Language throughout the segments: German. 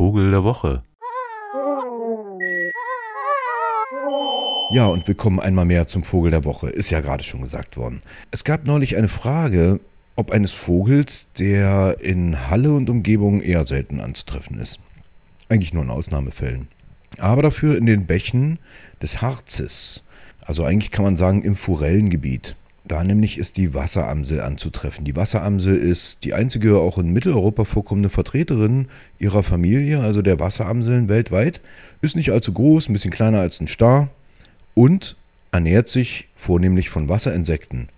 Vogel der Woche. Ja, und wir kommen einmal mehr zum Vogel der Woche. Ist ja gerade schon gesagt worden. Es gab neulich eine Frage, ob eines Vogels, der in Halle und Umgebung eher selten anzutreffen ist. Eigentlich nur in Ausnahmefällen. Aber dafür in den Bächen des Harzes. Also eigentlich kann man sagen im Forellengebiet. Da nämlich ist die Wasseramsel anzutreffen. Die Wasseramsel ist die einzige auch in Mitteleuropa vorkommende Vertreterin ihrer Familie, also der Wasseramseln weltweit. Ist nicht allzu groß, ein bisschen kleiner als ein Star und ernährt sich vornehmlich von Wasserinsekten.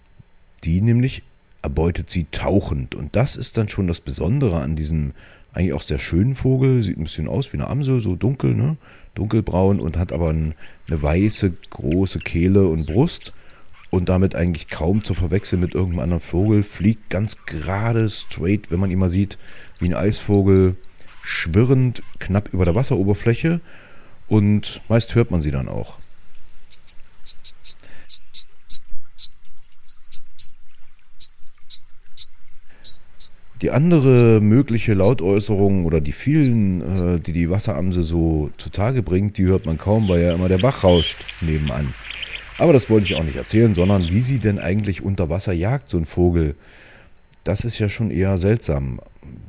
Die nämlich erbeutet sie tauchend. Und das ist dann schon das Besondere an diesem eigentlich auch sehr schönen Vogel. Sieht ein bisschen aus wie eine Amsel, so dunkel, ne? dunkelbraun und hat aber eine weiße, große Kehle und Brust und damit eigentlich kaum zu verwechseln mit irgendeinem anderen Vogel. Fliegt ganz gerade, straight, wenn man ihn mal sieht, wie ein Eisvogel, schwirrend knapp über der Wasseroberfläche und meist hört man sie dann auch. Die andere mögliche Lautäußerung oder die vielen, äh, die die Wasseramse so zutage bringt, die hört man kaum, weil ja immer der Bach rauscht nebenan. Aber das wollte ich auch nicht erzählen, sondern wie sie denn eigentlich unter Wasser jagt, so ein Vogel. Das ist ja schon eher seltsam.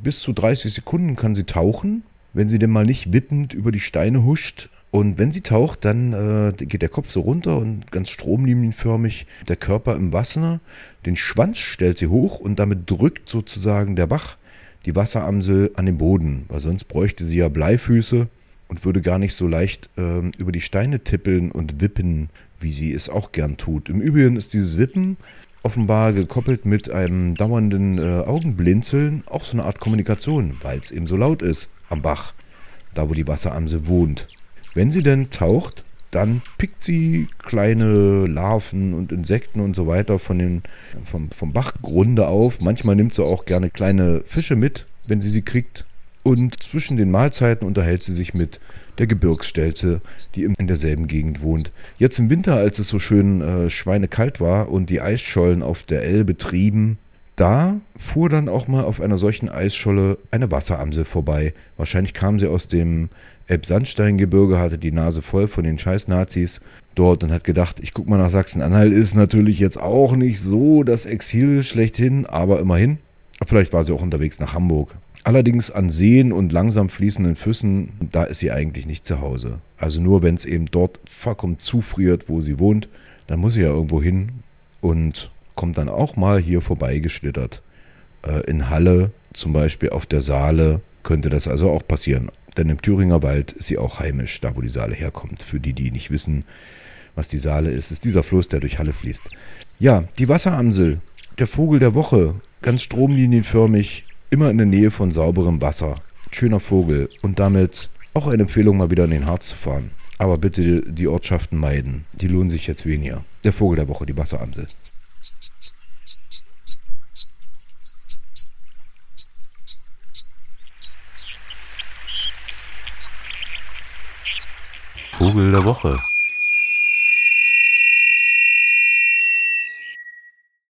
Bis zu 30 Sekunden kann sie tauchen, wenn sie denn mal nicht wippend über die Steine huscht. Und wenn sie taucht, dann äh, geht der Kopf so runter und ganz stromlinienförmig der Körper im Wasser. Den Schwanz stellt sie hoch und damit drückt sozusagen der Bach die Wasseramsel an den Boden, weil sonst bräuchte sie ja Bleifüße und würde gar nicht so leicht äh, über die Steine tippeln und wippen, wie sie es auch gern tut. Im Übrigen ist dieses Wippen offenbar gekoppelt mit einem dauernden äh, Augenblinzeln auch so eine Art Kommunikation, weil es eben so laut ist am Bach, da wo die Wasseramsel wohnt. Wenn sie denn taucht, dann pickt sie kleine Larven und Insekten und so weiter von den, vom, vom Bachgrunde auf. Manchmal nimmt sie auch gerne kleine Fische mit, wenn sie sie kriegt. Und zwischen den Mahlzeiten unterhält sie sich mit der Gebirgsstelze, die in derselben Gegend wohnt. Jetzt im Winter, als es so schön äh, schweinekalt war und die Eisschollen auf der Elbe trieben, da fuhr dann auch mal auf einer solchen Eisscholle eine Wasseramsel vorbei. Wahrscheinlich kam sie aus dem Elbsandsteingebirge, hatte die Nase voll von den Scheiß-Nazis dort und hat gedacht, ich guck mal nach Sachsen-Anhalt, ist natürlich jetzt auch nicht so das Exil schlechthin, aber immerhin. Vielleicht war sie auch unterwegs nach Hamburg. Allerdings an Seen und langsam fließenden Flüssen, da ist sie eigentlich nicht zu Hause. Also nur wenn es eben dort vollkommen zufriert, wo sie wohnt, dann muss sie ja irgendwo hin und kommt dann auch mal hier vorbeigeschlittert. Äh, in Halle zum Beispiel auf der Saale könnte das also auch passieren. Denn im Thüringer Wald ist sie auch heimisch, da wo die Saale herkommt. Für die, die nicht wissen, was die Saale ist, ist dieser Fluss, der durch Halle fließt. Ja, die Wasseramsel, der Vogel der Woche, ganz stromlinienförmig, immer in der Nähe von sauberem Wasser. Schöner Vogel und damit auch eine Empfehlung, mal wieder in den Harz zu fahren. Aber bitte die Ortschaften meiden, die lohnen sich jetzt weniger. Der Vogel der Woche, die Wasseramsel. Vogel der Woche.